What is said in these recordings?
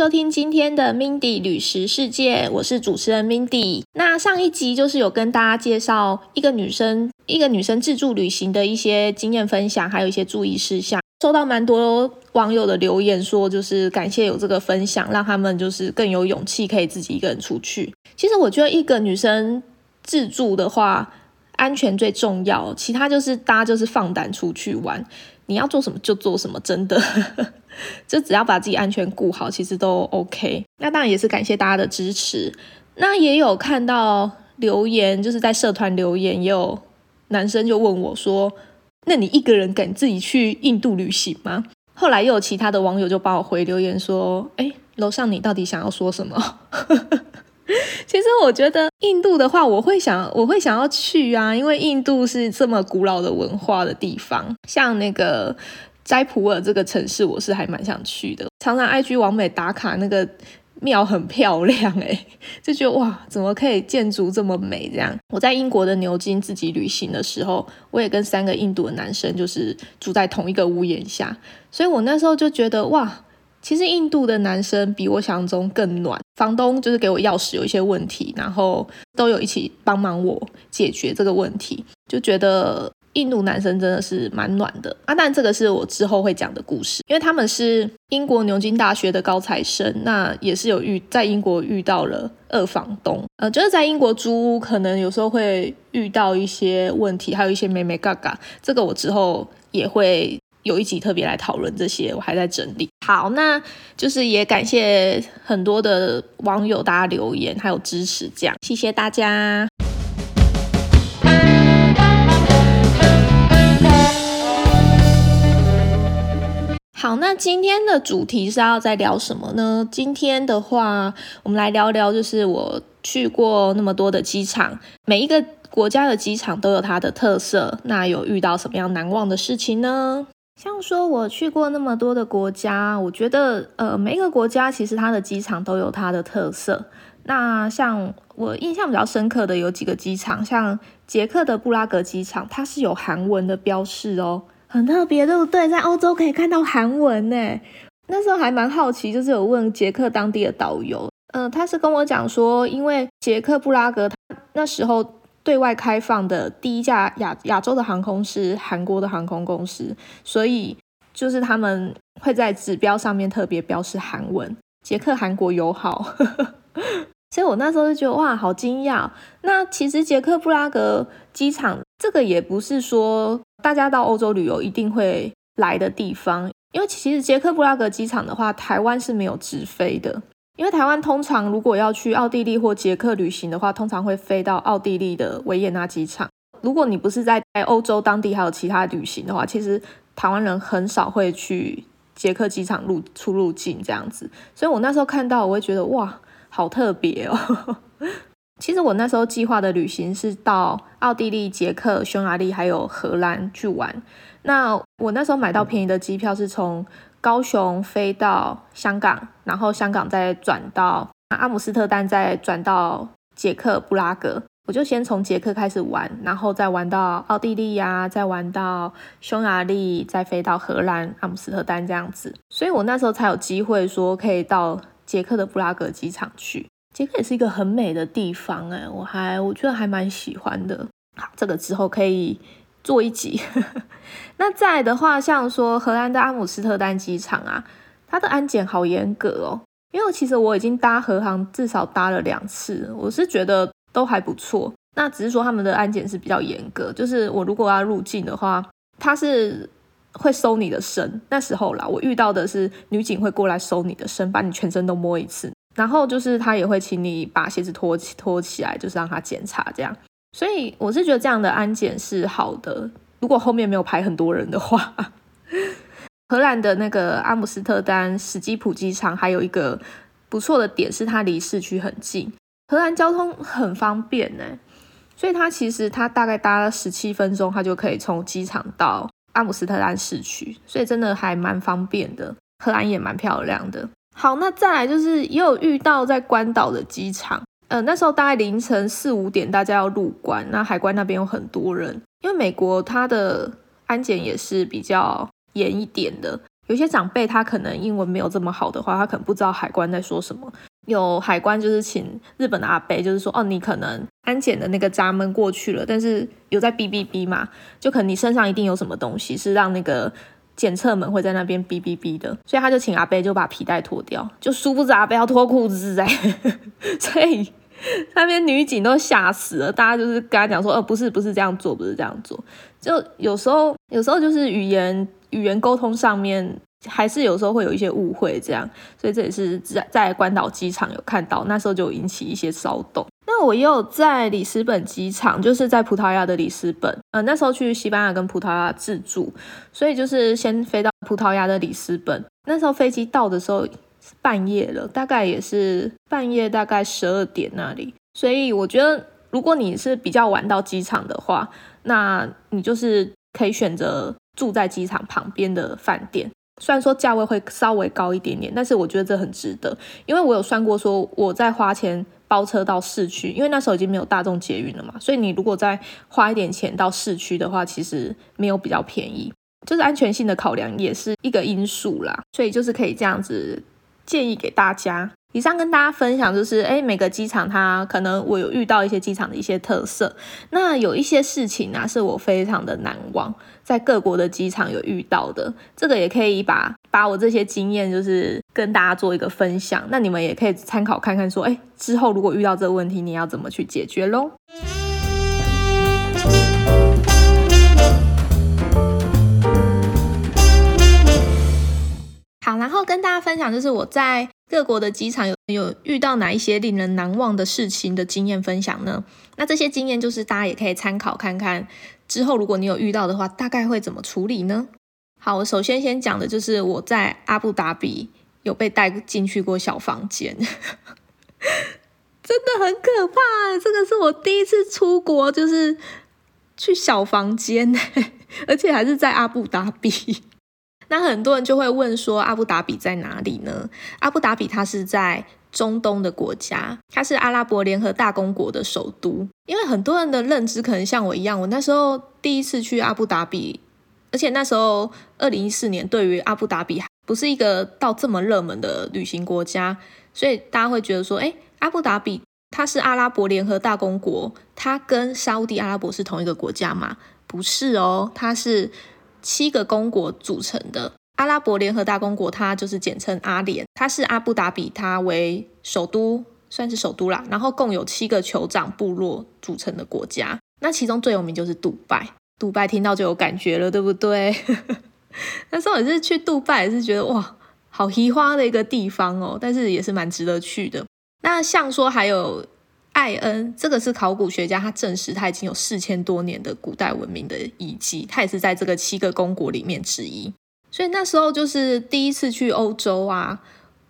收听今天的 Mindy 旅食世界，我是主持人 Mindy。那上一集就是有跟大家介绍一个女生，一个女生自助旅行的一些经验分享，还有一些注意事项。收到蛮多网友的留言，说就是感谢有这个分享，让他们就是更有勇气可以自己一个人出去。其实我觉得一个女生自助的话，安全最重要，其他就是大家就是放胆出去玩，你要做什么就做什么，真的。就只要把自己安全顾好，其实都 OK。那当然也是感谢大家的支持。那也有看到留言，就是在社团留言，也有男生就问我说：“那你一个人敢自己去印度旅行吗？”后来又有其他的网友就帮我回留言说：“哎，楼上你到底想要说什么？” 其实我觉得印度的话，我会想，我会想要去啊，因为印度是这么古老的文化的地方，像那个。斋普尔这个城市，我是还蛮想去的。常常 IG 往美打卡，那个庙很漂亮，哎，就觉得哇，怎么可以建筑这么美？这样，我在英国的牛津自己旅行的时候，我也跟三个印度的男生就是住在同一个屋檐下，所以我那时候就觉得哇，其实印度的男生比我想象中更暖。房东就是给我钥匙有一些问题，然后都有一起帮忙我解决这个问题，就觉得。印度男生真的是蛮暖的啊，但这个是我之后会讲的故事，因为他们是英国牛津大学的高材生，那也是有遇在英国遇到了二房东，呃，就是在英国租屋可能有时候会遇到一些问题，还有一些美美嘎嘎，这个我之后也会有一集特别来讨论这些，我还在整理。好，那就是也感谢很多的网友大家留言还有支持，这样谢谢大家。好，那今天的主题是要在聊什么呢？今天的话，我们来聊聊，就是我去过那么多的机场，每一个国家的机场都有它的特色。那有遇到什么样难忘的事情呢？像说我去过那么多的国家，我觉得呃，每一个国家其实它的机场都有它的特色。那像我印象比较深刻的有几个机场，像捷克的布拉格机场，它是有韩文的标示哦。很特别，对不对？在欧洲可以看到韩文呢。那时候还蛮好奇，就是有问捷克当地的导游，嗯，他是跟我讲说，因为捷克布拉格他那时候对外开放的第一架亚亚洲的航空是韩国的航空公司，所以就是他们会在指标上面特别标示韩文，捷克韩国友好。所以我那时候就觉得哇，好惊讶。那其实捷克布拉格机场这个也不是说。大家到欧洲旅游一定会来的地方，因为其实捷克布拉格机场的话，台湾是没有直飞的。因为台湾通常如果要去奥地利或捷克旅行的话，通常会飞到奥地利的维也纳机场。如果你不是在欧洲当地还有其他旅行的话，其实台湾人很少会去捷克机场入出入境这样子。所以我那时候看到，我会觉得哇，好特别哦。其实我那时候计划的旅行是到奥地利、捷克、匈牙利还有荷兰去玩。那我那时候买到便宜的机票是从高雄飞到香港，然后香港再转到阿姆斯特丹，再转到捷克布拉格。我就先从捷克开始玩，然后再玩到奥地利呀，再玩到匈牙利，再飞到荷兰阿姆斯特丹这样子。所以我那时候才有机会说可以到捷克的布拉格机场去。捷克也是一个很美的地方，哎，我还我觉得还蛮喜欢的。好，这个之后可以做一集。那再的话，像说荷兰的阿姆斯特丹机场啊，它的安检好严格哦。因为其实我已经搭荷航至少搭了两次，我是觉得都还不错。那只是说他们的安检是比较严格，就是我如果要入境的话，他是会收你的身。那时候啦，我遇到的是女警会过来收你的身，把你全身都摸一次。然后就是他也会请你把鞋子脱起脱起来，就是让他检查这样。所以我是觉得这样的安检是好的。如果后面没有排很多人的话，荷兰的那个阿姆斯特丹史基普机场还有一个不错的点是它离市区很近，荷兰交通很方便呢。所以它其实它大概搭了十七分钟，它就可以从机场到阿姆斯特丹市区，所以真的还蛮方便的。荷兰也蛮漂亮的。好，那再来就是也有遇到在关岛的机场，呃，那时候大概凌晨四五点，大家要入关，那海关那边有很多人，因为美国它的安检也是比较严一点的，有些长辈他可能英文没有这么好的话，他可能不知道海关在说什么。有海关就是请日本的阿伯，就是说哦，你可能安检的那个闸门过去了，但是有在哔哔哔嘛，就可能你身上一定有什么东西是让那个检测门会在那边哔哔哔的，所以他就请阿贝就把皮带脱掉，就殊不知阿贝要脱裤子哎，所以那边女警都吓死了，大家就是跟他讲说，呃，不是不是这样做，不是这样做，就有时候有时候就是语言语言沟通上面。还是有时候会有一些误会，这样，所以这也是在在关岛机场有看到，那时候就引起一些骚动。那我也有在里斯本机场，就是在葡萄牙的里斯本，呃，那时候去西班牙跟葡萄牙自助，所以就是先飞到葡萄牙的里斯本。那时候飞机到的时候是半夜了，大概也是半夜大概十二点那里，所以我觉得如果你是比较晚到机场的话，那你就是可以选择住在机场旁边的饭店。虽然说价位会稍微高一点点，但是我觉得这很值得，因为我有算过，说我在花钱包车到市区，因为那时候已经没有大众捷运了嘛，所以你如果再花一点钱到市区的话，其实没有比较便宜，就是安全性的考量也是一个因素啦，所以就是可以这样子建议给大家。以上跟大家分享就是，哎，每个机场它可能我有遇到一些机场的一些特色，那有一些事情呢是我非常的难忘。在各国的机场有遇到的，这个也可以把把我这些经验，就是跟大家做一个分享。那你们也可以参考看看，说，哎，之后如果遇到这个问题，你要怎么去解决喽？好，然后跟大家分享，就是我在各国的机场有有遇到哪一些令人难忘的事情的经验分享呢？那这些经验就是大家也可以参考看看。之后，如果你有遇到的话，大概会怎么处理呢？好，我首先先讲的就是我在阿布达比有被带进去过小房间，真的很可怕。这个是我第一次出国，就是去小房间，而且还是在阿布达比。那很多人就会问说，阿布达比在哪里呢？阿布达比它是在。中东的国家，它是阿拉伯联合大公国的首都。因为很多人的认知可能像我一样，我那时候第一次去阿布达比，而且那时候二零一四年，对于阿布达比不是一个到这么热门的旅行国家，所以大家会觉得说，哎，阿布达比它是阿拉伯联合大公国，它跟沙地阿拉伯是同一个国家吗？不是哦，它是七个公国组成的。阿拉伯联合大公国，它就是简称阿联，它是阿布达比，它为首都，算是首都啦。然后共有七个酋长部落组成的国家，那其中最有名就是杜拜。杜拜听到就有感觉了，对不对？那时候也是去杜拜，也是觉得哇，好奇花的一个地方哦，但是也是蛮值得去的。那像说还有艾恩，这个是考古学家，他证实他已经有四千多年的古代文明的遗迹，他也是在这个七个公国里面之一。所以那时候就是第一次去欧洲啊，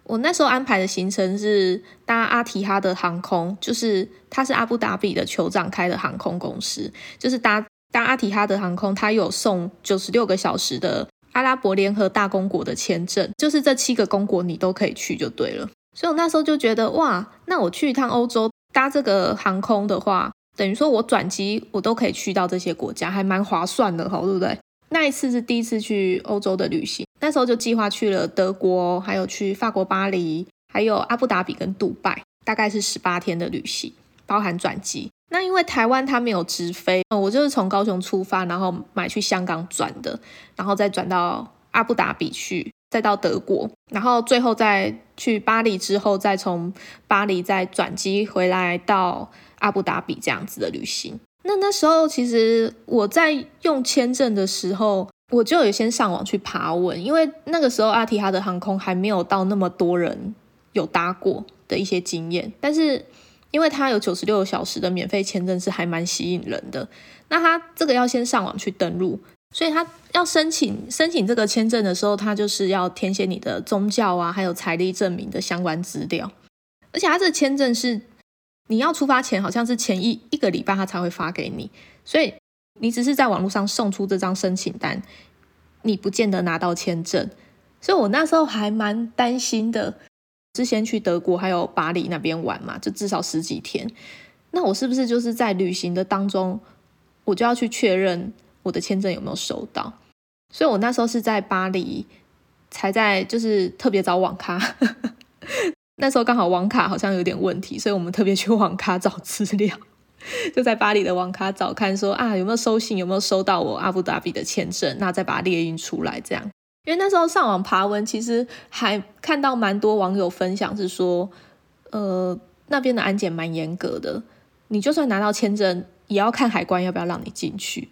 我那时候安排的行程是搭阿提哈的航空，就是他是阿布达比的酋长开的航空公司，就是搭搭阿提哈的航空，他有送九十六个小时的阿拉伯联合大公国的签证，就是这七个公国你都可以去就对了。所以我那时候就觉得哇，那我去一趟欧洲搭这个航空的话，等于说我转机我都可以去到这些国家，还蛮划算的，吼对不对？那一次是第一次去欧洲的旅行，那时候就计划去了德国，还有去法国巴黎，还有阿布达比跟杜拜，大概是十八天的旅行，包含转机。那因为台湾它没有直飞，我就是从高雄出发，然后买去香港转的，然后再转到阿布达比去，再到德国，然后最后再去巴黎之后，再从巴黎再转机回来到阿布达比这样子的旅行。那那时候，其实我在用签证的时候，我就有先上网去爬文，因为那个时候阿提哈的航空还没有到那么多人有搭过的一些经验。但是，因为它有九十六小时的免费签证，是还蛮吸引人的。那他这个要先上网去登录，所以他要申请申请这个签证的时候，他就是要填写你的宗教啊，还有财力证明的相关资料。而且他这签证是。你要出发前好像是前一一个礼拜他才会发给你，所以你只是在网络上送出这张申请单，你不见得拿到签证。所以我那时候还蛮担心的。之前去德国还有巴黎那边玩嘛，就至少十几天。那我是不是就是在旅行的当中，我就要去确认我的签证有没有收到？所以我那时候是在巴黎才在就是特别找网咖，那时候刚好网卡好像有点问题，所以我们特别去网咖找资料，就在巴黎的网咖找看说啊有没有收信，有没有收到我阿布达比的签证，那再把它列印出来这样。因为那时候上网爬文，其实还看到蛮多网友分享是说，呃，那边的安检蛮严格的，你就算拿到签证，也要看海关要不要让你进去。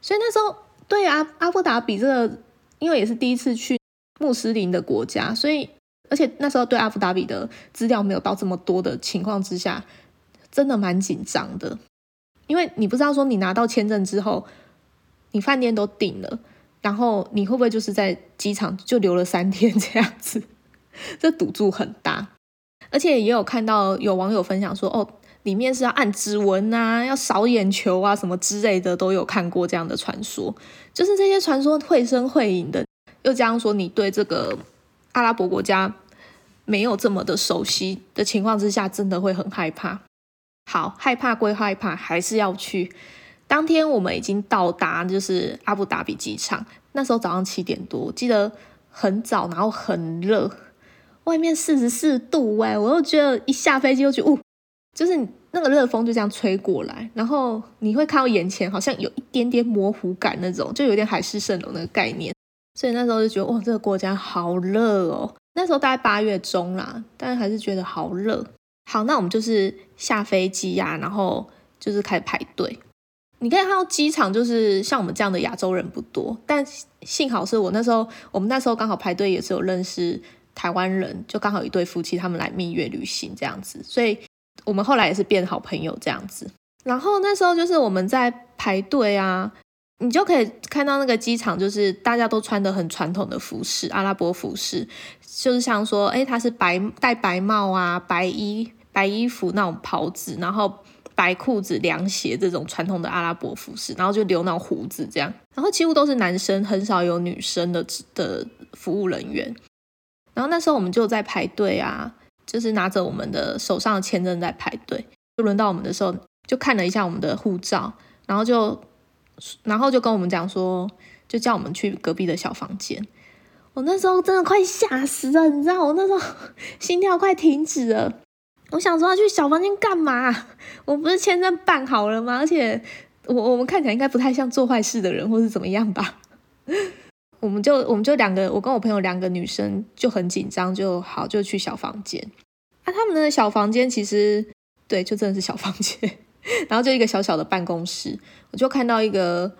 所以那时候对阿阿布达比这个，因为也是第一次去穆斯林的国家，所以而且那时候对阿布达比的资料没有到这么多的情况之下，真的蛮紧张的。因为你不知道说你拿到签证之后，你饭店都订了。然后你会不会就是在机场就留了三 天这样子？这赌注很大，而且也有看到有网友分享说，哦，里面是要按指纹啊，要扫眼球啊，什么之类的都有看过这样的传说。就是这些传说绘声绘影的，又这样说，你对这个阿拉伯国家没有这么的熟悉的情况之下，真的会很害怕。好，害怕归害怕，还是要去。当天我们已经到达，就是阿布达比机场。那时候早上七点多，记得很早，然后很热，外面四十四度哎，我又觉得一下飞机就觉得，呜，就是那个热风就这样吹过来，然后你会看到眼前好像有一点点模糊感那种，就有点海市蜃楼那个概念。所以那时候就觉得，哇，这个国家好热哦。那时候大概八月中啦，但是还是觉得好热。好，那我们就是下飞机呀，然后就是开始排队。你可以看到机场就是像我们这样的亚洲人不多，但幸好是我那时候，我们那时候刚好排队也是有认识台湾人，就刚好一对夫妻他们来蜜月旅行这样子，所以我们后来也是变好朋友这样子。然后那时候就是我们在排队啊，你就可以看到那个机场就是大家都穿的很传统的服饰，阿拉伯服饰，就是像说，哎，他是白戴白帽啊，白衣白衣服那种袍子，然后。白裤子、凉鞋这种传统的阿拉伯服饰，然后就留那胡子这样，然后几乎都是男生，很少有女生的的服务人员。然后那时候我们就在排队啊，就是拿着我们的手上的签证在排队。就轮到我们的时候，就看了一下我们的护照，然后就然后就跟我们讲说，就叫我们去隔壁的小房间。我那时候真的快吓死了，你知道，我那时候 心跳快停止了。我想说要去小房间干嘛？我不是签证办好了吗？而且我我们看起来应该不太像做坏事的人，或是怎么样吧？我们就我们就两个，我跟我朋友两个女生就很紧张，就好就去小房间。啊，他们的小房间其实对，就真的是小房间，然后就一个小小的办公室。我就看到一个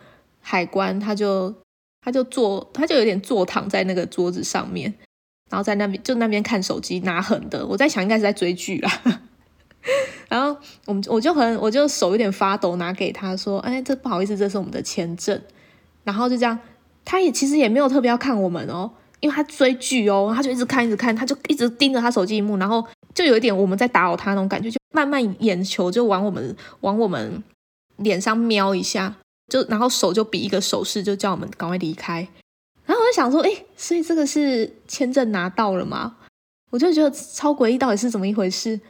海关，他就他就坐，他就有点坐躺在那个桌子上面。然后在那边就那边看手机拿狠的，我在想应该是在追剧啦。然后我们我就很我就手有点发抖，拿给他说：“哎，这不好意思，这是我们的签证。”然后就这样，他也其实也没有特别要看我们哦，因为他追剧哦，他就一直看一直看，他就一直盯着他手机荧幕，然后就有一点我们在打扰他那种感觉，就慢慢眼球就往我们往我们脸上瞄一下，就然后手就比一个手势，就叫我们赶快离开。然后我就想说，哎，所以这个是签证拿到了吗？我就觉得超诡异，到底是怎么一回事？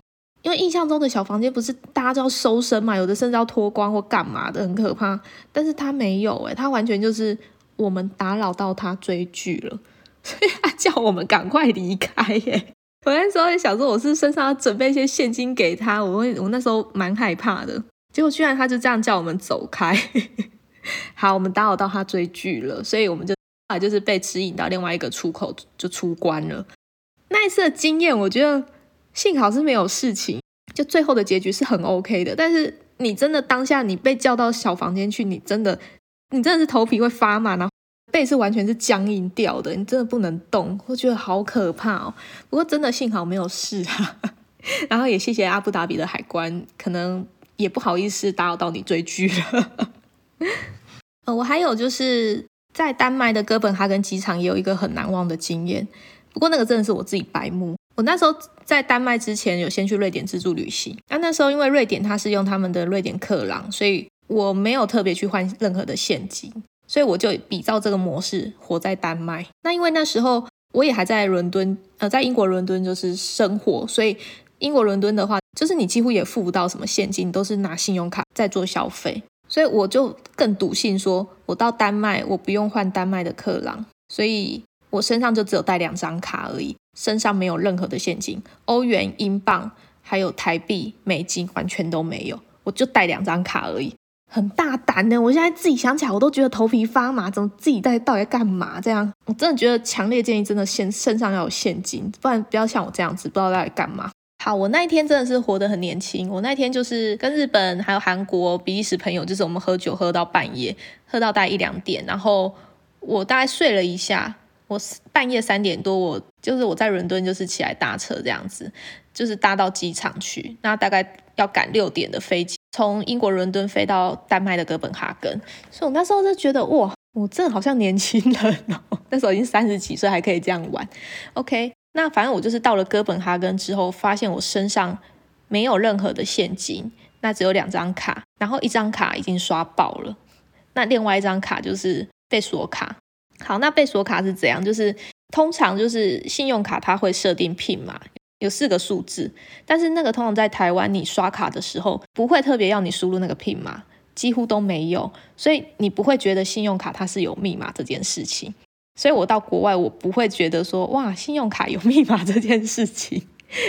因为印象中的小房间不是大家都要收身嘛，有的甚至要脱光或干嘛的，很可怕。但是他没有，哎，他完全就是我们打扰到他追剧了，所以他叫我们赶快离开。耶！我那时候也想说，我是身上要准备一些现金给他，我我那时候蛮害怕的。结果居然他就这样叫我们走开。好，我们打扰到他追剧了，所以我们就。就是被指引到另外一个出口就出关了。那一次的经验，我觉得幸好是没有事情，就最后的结局是很 OK 的。但是你真的当下你被叫到小房间去，你真的你真的是头皮会发麻，然后背是完全是僵硬掉的，你真的不能动，我觉得好可怕哦。不过真的幸好没有事啊。然后也谢谢阿布达比的海关，可能也不好意思打扰到你追剧了。呃，我还有就是。在丹麦的哥本哈根机场也有一个很难忘的经验，不过那个真的是我自己白目。我那时候在丹麦之前有先去瑞典自助旅行，那那时候因为瑞典它是用他们的瑞典克朗，所以我没有特别去换任何的现金，所以我就比照这个模式活在丹麦。那因为那时候我也还在伦敦，呃，在英国伦敦就是生活，所以英国伦敦的话，就是你几乎也付不到什么现金，都是拿信用卡在做消费。所以我就更笃信，说我到丹麦，我不用换丹麦的克朗，所以我身上就只有带两张卡而已，身上没有任何的现金，欧元、英镑还有台币、美金完全都没有，我就带两张卡而已，很大胆呢。我现在自己想起来，我都觉得头皮发麻，怎么自己在到底在干嘛？这样，我真的觉得强烈建议，真的现身上要有现金，不然不要像我这样子，不知道在干嘛。好，我那一天真的是活得很年轻。我那天就是跟日本还有韩国、比利时朋友，就是我们喝酒喝到半夜，喝到大概一两点，然后我大概睡了一下。我半夜三点多，我就是我在伦敦，就是起来搭车这样子，就是搭到机场去。那大概要赶六点的飞机，从英国伦敦飞到丹麦的哥本哈根。所以我那时候就觉得，哇，我真的好像年轻人哦。那时候已经三十几岁，还可以这样玩。OK。那反正我就是到了哥本哈根之后，发现我身上没有任何的现金，那只有两张卡，然后一张卡已经刷爆了，那另外一张卡就是被锁卡。好，那被锁卡是怎样？就是通常就是信用卡它会设定 PIN 嘛，有四个数字，但是那个通常在台湾你刷卡的时候不会特别要你输入那个 PIN 码，几乎都没有，所以你不会觉得信用卡它是有密码这件事情。所以我到国外，我不会觉得说哇，信用卡有密码这件事情。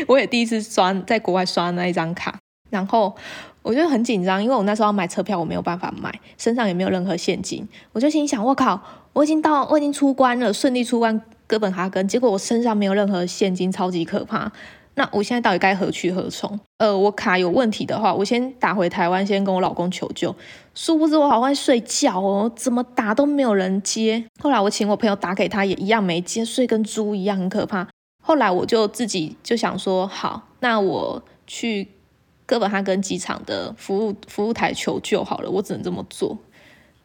我也第一次刷在国外刷那一张卡，然后我就很紧张，因为我那时候要买车票，我没有办法买，身上也没有任何现金。我就心想，我靠，我已经到，我已经出关了，顺利出关哥本哈根，结果我身上没有任何现金，超级可怕。那我现在到底该何去何从？呃，我卡有问题的话，我先打回台湾，先跟我老公求救。殊不知我好爱睡觉哦，怎么打都没有人接。后来我请我朋友打给他，也一样没接，睡跟猪一样，很可怕。后来我就自己就想说，好，那我去哥本哈根机场的服务服务台求救好了，我只能这么做。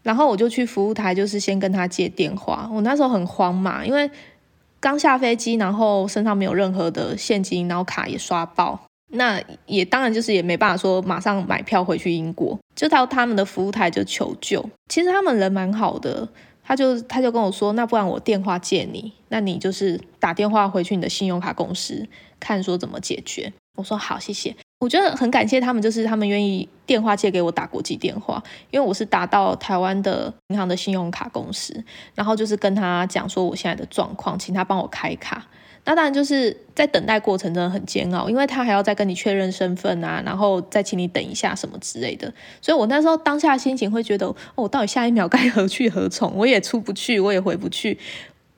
然后我就去服务台，就是先跟他接电话。我那时候很慌嘛，因为。刚下飞机，然后身上没有任何的现金，然后卡也刷爆，那也当然就是也没办法说马上买票回去英国，就到他们的服务台就求救。其实他们人蛮好的，他就他就跟我说，那不然我电话借你，那你就是打电话回去你的信用卡公司，看说怎么解决。我说好，谢谢。我觉得很感谢他们，就是他们愿意电话借给我打国际电话，因为我是打到台湾的银行的信用卡公司，然后就是跟他讲说我现在的状况，请他帮我开卡。那当然就是在等待过程真的很煎熬，因为他还要再跟你确认身份啊，然后再请你等一下什么之类的。所以我那时候当下心情会觉得，哦，我到底下一秒该 何去何从？我也出不去，我也回不去。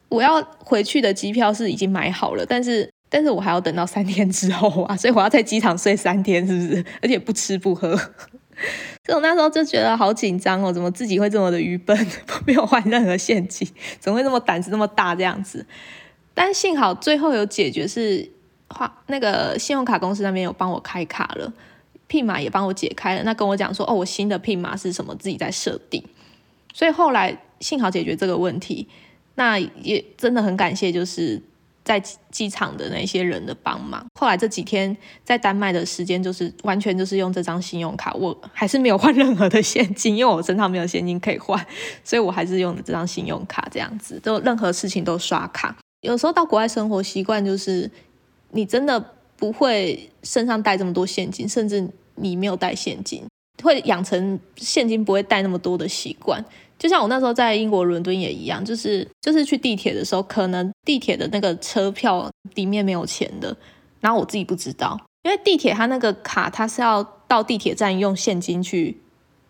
我要回去的机票是已经买好了，但是。但是我还要等到三天之后啊，所以我要在机场睡三天，是不是？而且不吃不喝，所以我那时候就觉得好紧张哦，怎么自己会这么的愚笨，没有换任何现金，怎么会那么胆子那么大这样子？但幸好最后有解决，是花那个信用卡公司那边有帮我开卡了，PIN 码也帮我解开了，那跟我讲说哦，我新的 PIN 码是什么，自己在设定，所以后来幸好解决这个问题，那也真的很感谢，就是。在机场的那些人的帮忙，后来这几天在丹麦的时间就是完全就是用这张信用卡，我还是没有换任何的现金，因为我身上没有现金可以换，所以我还是用的这张信用卡这样子，都任何事情都刷卡。有时候到国外生活习惯就是你真的不会身上带这么多现金，甚至你没有带现金，会养成现金不会带那么多的习惯。就像我那时候在英国伦敦也一样，就是就是去地铁的时候，可能地铁的那个车票里面没有钱的，然后我自己不知道，因为地铁它那个卡它是要到地铁站用现金去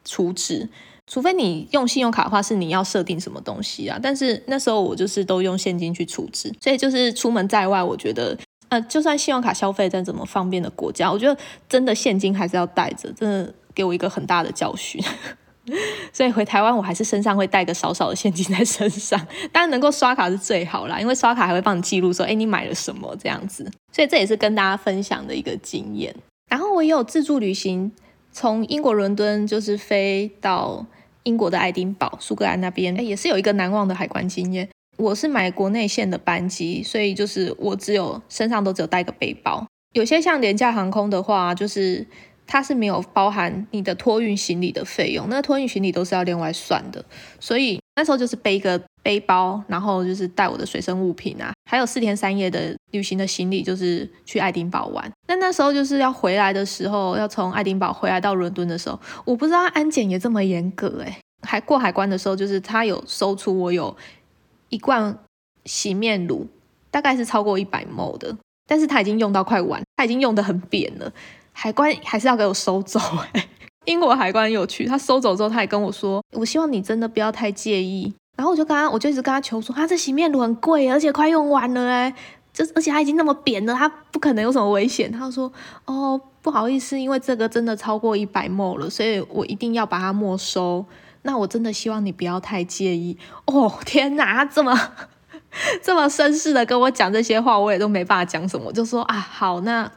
储值，除非你用信用卡的话是你要设定什么东西啊。但是那时候我就是都用现金去储值，所以就是出门在外，我觉得呃，就算信用卡消费在怎么方便的国家，我觉得真的现金还是要带着，真的给我一个很大的教训。所以回台湾，我还是身上会带个少少的现金在身上，当然能够刷卡是最好啦，因为刷卡还会帮你记录说，哎，你买了什么这样子。所以这也是跟大家分享的一个经验。然后我也有自助旅行，从英国伦敦就是飞到英国的爱丁堡、苏格兰那边，哎，也是有一个难忘的海关经验。我是买国内线的班机，所以就是我只有身上都只有带个背包。有些像廉价航空的话，就是。它是没有包含你的托运行李的费用，那托运行李都是要另外算的。所以那时候就是背一个背包，然后就是带我的随身物品啊，还有四天三夜的旅行的行李，就是去爱丁堡玩。那那时候就是要回来的时候，要从爱丁堡回来到伦敦的时候，我不知道安检也这么严格诶，还过海关的时候，就是他有搜出我有一罐洗面乳，大概是超过一百 ml 的，但是他已经用到快完，他已经用的很扁了。海关还是要给我收走哎，英国海关有趣，他收走之后，他也跟我说，我希望你真的不要太介意。然后我就跟他，我就一直跟他求说，他这洗面乳很贵，而且快用完了哎，就而且他已经那么扁了，他不可能有什么危险。他说，哦，不好意思，因为这个真的超过一百 ml 了，所以我一定要把它没收。那我真的希望你不要太介意。哦，天哪，他这么 这么绅士的跟我讲这些话，我也都没办法讲什么，就说啊，好，那。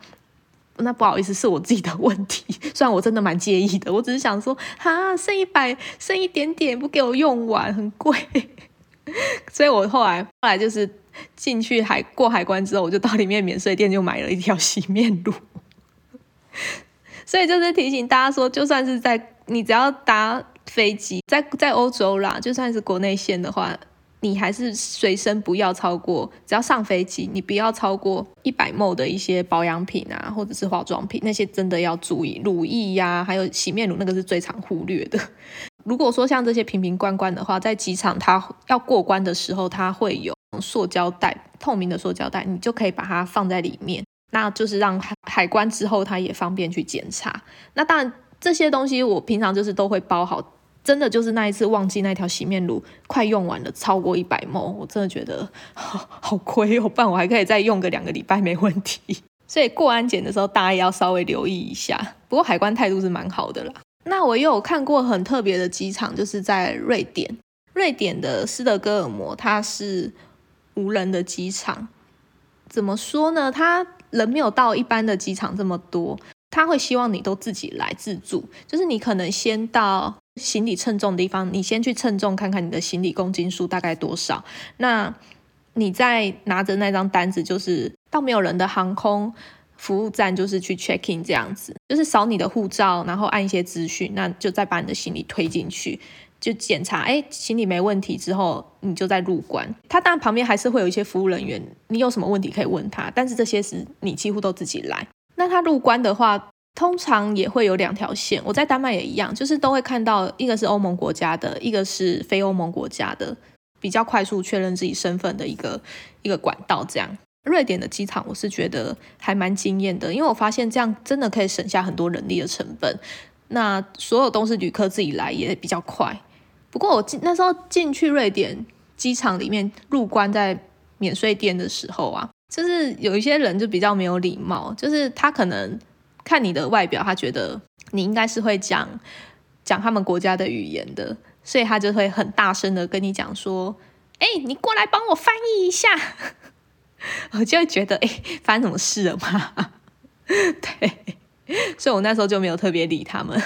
那不好意思，是我自己的问题。虽然我真的蛮介意的，我只是想说，哈，剩一百，剩一点点，不给我用完，很贵。所以我后来后来就是进去海过海关之后，我就到里面免税店就买了一条洗面乳。所以就是提醒大家说，就算是在你只要搭飞机，在在欧洲啦，就算是国内线的话。你还是随身不要超过，只要上飞机，你不要超过一百 ml 的一些保养品啊，或者是化妆品，那些真的要注意。乳液呀，还有洗面乳，那个是最常忽略的。如果说像这些瓶瓶罐罐的话，在机场它要过关的时候，它会有塑胶袋，透明的塑胶袋，你就可以把它放在里面，那就是让海关之后它也方便去检查。那当然这些东西我平常就是都会包好。真的就是那一次忘记那条洗面乳快用完了，超过一百毛，我真的觉得 好亏哦，不然我还可以再用个两个礼拜没问题。所以过安检的时候，大家也要稍微留意一下。不过海关态度是蛮好的啦。那我又有看过很特别的机场，就是在瑞典，瑞典的斯德哥尔摩，它是无人的机场。怎么说呢？它人没有到一般的机场这么多，他会希望你都自己来自助，就是你可能先到。行李称重的地方，你先去称重看看你的行李公斤数大概多少。那你再拿着那张单子，就是到没有人的航空服务站，就是去 check in 这样子，就是扫你的护照，然后按一些资讯，那就再把你的行李推进去，就检查，哎，行李没问题之后，你就在入关。他当然旁边还是会有一些服务人员，你有什么问题可以问他，但是这些是你几乎都自己来。那他入关的话。通常也会有两条线，我在丹麦也一样，就是都会看到一个是欧盟国家的，一个是非欧盟国家的，比较快速确认自己身份的一个一个管道。这样，瑞典的机场我是觉得还蛮惊艳的，因为我发现这样真的可以省下很多人力的成本。那所有都是旅客自己来也比较快。不过我进那时候进去瑞典机场里面入关在免税店的时候啊，就是有一些人就比较没有礼貌，就是他可能。看你的外表，他觉得你应该是会讲讲他们国家的语言的，所以他就会很大声的跟你讲说：“哎，你过来帮我翻译一下。”我就会觉得：“哎，发生什么事了吗？” 对，所以我那时候就没有特别理他们。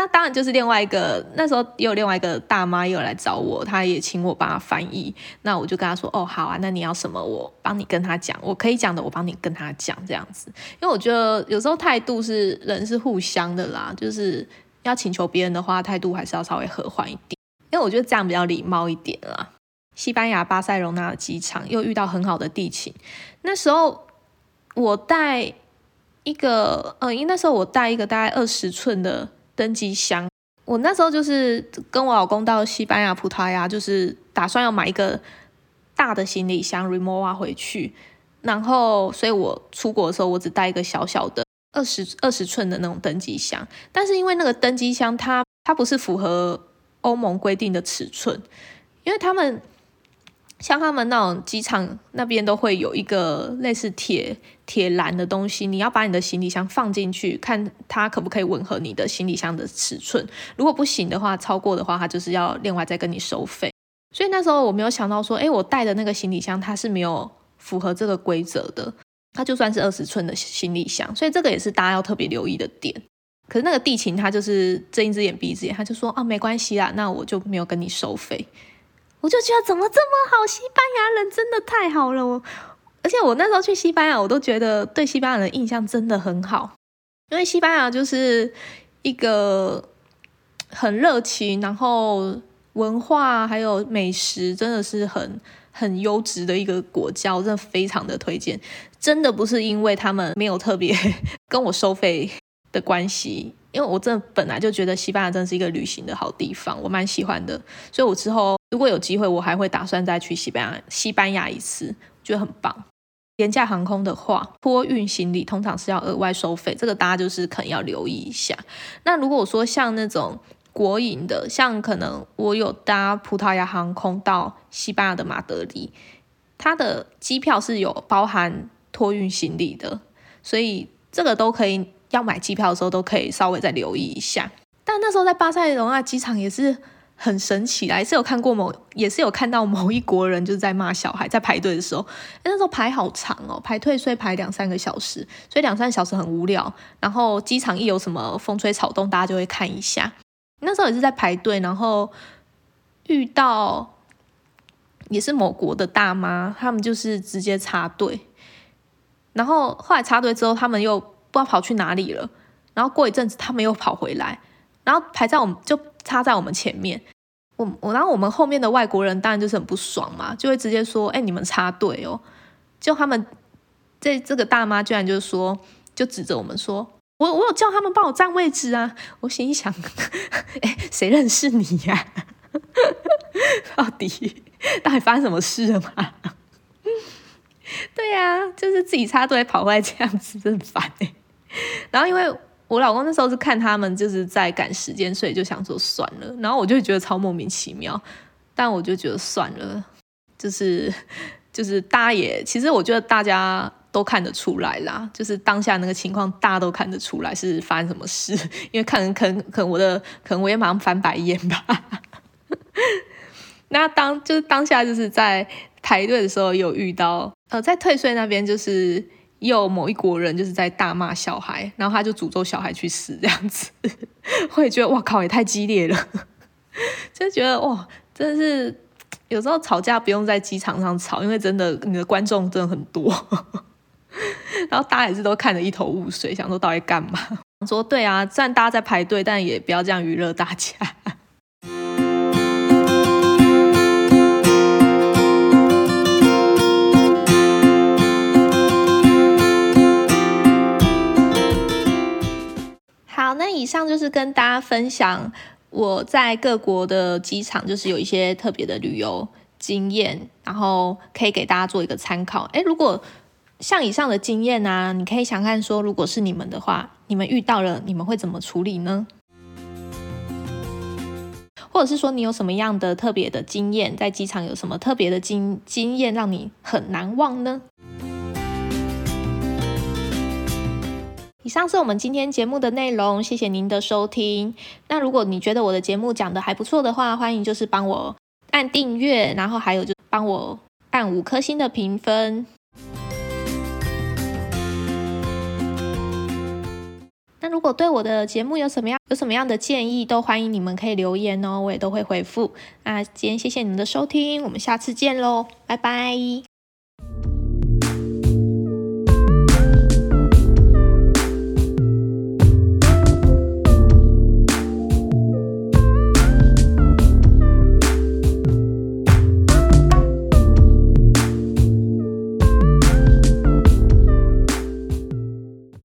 那当然就是另外一个，那时候也有另外一个大妈又来找我，她也请我帮她翻译。那我就跟她说：“哦，好啊，那你要什么，我帮你跟她讲。我可以讲的，我帮你跟她讲，这样子。因为我觉得有时候态度是人是互相的啦，就是要请求别人的话，态度还是要稍微和缓一点。因为我觉得这样比较礼貌一点啦。西班牙巴塞隆纳的机场又遇到很好的地勤，那时候我带一个，嗯，因为那时候我带一个大概二十寸的。登机箱，我那时候就是跟我老公到西班牙、葡萄牙，就是打算要买一个大的行李箱 remova 回去，然后，所以我出国的时候，我只带一个小小的二十二十寸的那种登机箱，但是因为那个登机箱它它不是符合欧盟规定的尺寸，因为他们。像他们那种机场那边都会有一个类似铁铁栏的东西，你要把你的行李箱放进去，看它可不可以吻合你的行李箱的尺寸。如果不行的话，超过的话，它就是要另外再跟你收费。所以那时候我没有想到说，哎，我带的那个行李箱它是没有符合这个规则的，它就算是二十寸的行李箱，所以这个也是大家要特别留意的点。可是那个地勤他就是睁一只眼闭一只眼，他就说啊，没关系啦，那我就没有跟你收费。我就觉得怎么这么好，西班牙人真的太好了。我而且我那时候去西班牙，我都觉得对西班牙人印象真的很好，因为西班牙就是一个很热情，然后文化还有美食真的是很很优质的一个国家，我真的非常的推荐。真的不是因为他们没有特别 跟我收费的关系。因为我真的本来就觉得西班牙真的是一个旅行的好地方，我蛮喜欢的，所以我之后如果有机会，我还会打算再去西班牙西班牙一次，觉得很棒。廉价航空的话，托运行李通常是要额外收费，这个大家就是可能要留意一下。那如果说像那种国营的，像可能我有搭葡萄牙航空到西班牙的马德里，它的机票是有包含托运行李的，所以这个都可以，要买机票的时候都可以稍微再留意一下。但那时候在巴塞隆纳机场也是。很神奇啦，也是有看过某，也是有看到某一国人就是在骂小孩，在排队的时候，那时候排好长哦，排退税排两三个小时，所以两三个小时很无聊。然后机场一有什么风吹草动，大家就会看一下。那时候也是在排队，然后遇到也是某国的大妈，他们就是直接插队，然后后来插队之后，他们又不知道跑去哪里了，然后过一阵子他们又跑回来，然后排在我们就。插在我们前面，我我然后我们后面的外国人当然就是很不爽嘛，就会直接说：“哎，你们插队哦！”就他们这这个大妈居然就是说，就指着我们说：“我我有叫他们帮我占位置啊！”我心想：“哎，谁认识你呀？到底到底发生什么事了吗？” 对呀，就是自己插队跑回来这样子，真烦哎。然后因为。我老公那时候是看他们就是在赶时间，所以就想说算了。然后我就觉得超莫名其妙，但我就觉得算了，就是就是大家也其实我觉得大家都看得出来啦，就是当下那个情况大家都看得出来是发生什么事，因为可能可能可能我的可能我也马上翻白眼吧。那当就是当下就是在排队的时候有遇到呃在退税那边就是。有某一国人就是在大骂小孩，然后他就诅咒小孩去死这样子，我也觉得哇靠，也太激烈了，就觉得哇，真的是有时候吵架不用在机场上吵，因为真的你的观众真的很多，然后大家也是都看得一头雾水，想说到底干嘛？说对啊，虽然大家在排队，但也不要这样娱乐大家。好那以上就是跟大家分享我在各国的机场，就是有一些特别的旅游经验，然后可以给大家做一个参考。诶，如果像以上的经验呢，你可以想看说，如果是你们的话，你们遇到了，你们会怎么处理呢？或者是说，你有什么样的特别的经验，在机场有什么特别的经经验让你很难忘呢？以上是我们今天节目的内容，谢谢您的收听。那如果你觉得我的节目讲的还不错的话，欢迎就是帮我按订阅，然后还有就帮我按五颗星的评分。那如果对我的节目有什么样有什么样的建议，都欢迎你们可以留言哦，我也都会回复。那今天谢谢你们的收听，我们下次见喽，拜拜。